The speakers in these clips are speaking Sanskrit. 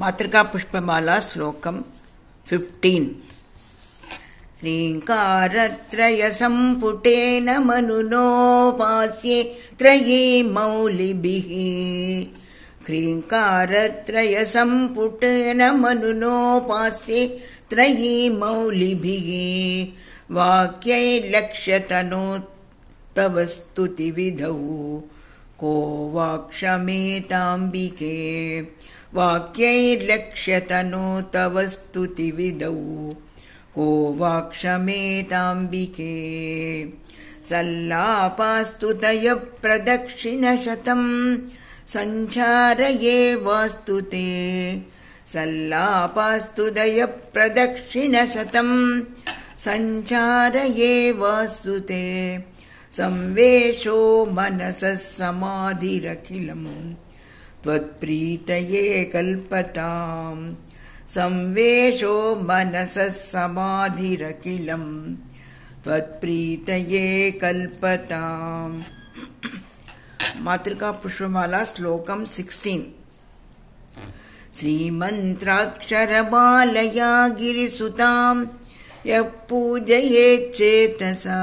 मातृका पुष्पमाला श्लोकम् फिफ्टीन् ह्रीङ्कारत्रयसम्पुटेन मनुनोपास्ये त्रये मौलिभिः ह्रीङ्कारत्रयसम्पुटेन मनुनोपास्ये त्रयी मौलिभिः वाक्यैर्लक्ष्यतनो तव स्तुतिविधौ को वाक्षमेताम्बिके वाक्यैर्लक्ष्यतनो तव स्तुतिविधौ को वाक्षमेताम्बिके सल्लापास्तुतयप्रदक्षिणशतं सञ्चारये वास्तु ते। सल्लापास्तुदयप्रदक्षिणशतं सञ्चारये वास्तु ते संवेशो मनसः समाधिरखिलम्। त्वत्प्रीतये कल्पताम्। संवेशो मनसः समाधिरखिलम्। त्वत्प्रीतये कल्पताम्। मातृका पुष्पमाला श्लोकम् सिक्स्टीन्। श्रीमन्त्राक्षरमालया गिरिसुताम्। यः पूजयेच्चेतसा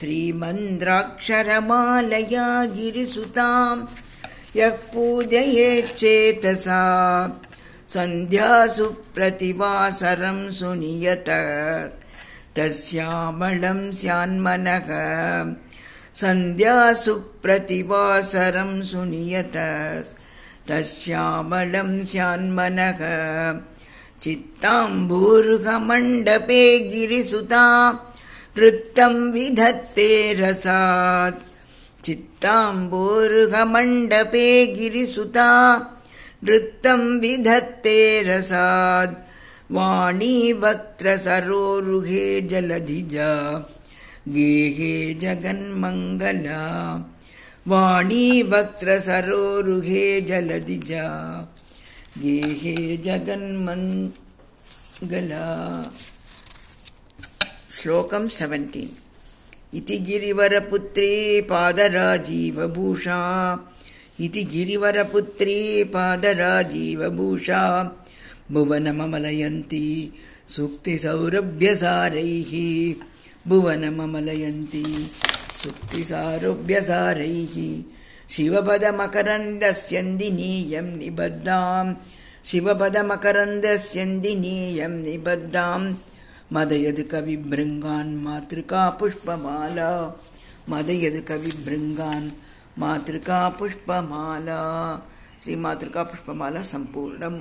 श्रीमन्त्राक्षरमालया गिरिसुताम् यः पूजयेच्चेतसा सन्ध्यासु प्रतिवासरं सुनियत। तस्यामलं स्यान्मनः। सन्ध्यासु प्रतिवासरं सुनियत। तस्यामलं स्यान्मनः। चित्ताम्बूर्घमण्डपे गिरिसुता वृत्तं विधत्ते रसात्। चित्ताम्बूर्घमण्डपे गिरिसुता, नृत्तं विधत्ते रसाद् वाणी वक्त्रसरोरुहे जलधिजा, गेहे जगन्मङ्गला। वाणी वक्त्रसरोरुहे जलधिजा, गेहे जगन्मङ्गला। श्लोकं सेवेण्टीन् इति गिरिवरपुत्री पादराजीवभूषा इति गिरिवरपुत्री पादराजीवभूषा भुवनममलयन्ती सुक्तिसौरभ्यसारैः भुवनममलयन्ती सुक्तिसारभ्यसारैः शिवपदमकरन्दस्यन्दिनीयं निबद्धाम् शिवपदमकरन्दस्यन्दिनीयं निबद्धाम् मदयद् कविभृङ्गान् मातृका पुष्पमाला मदयद् कविभृङ्गान् मातृका पुष्पमाला श्रीमातृका पुष्पमाला सम्पूर्णम्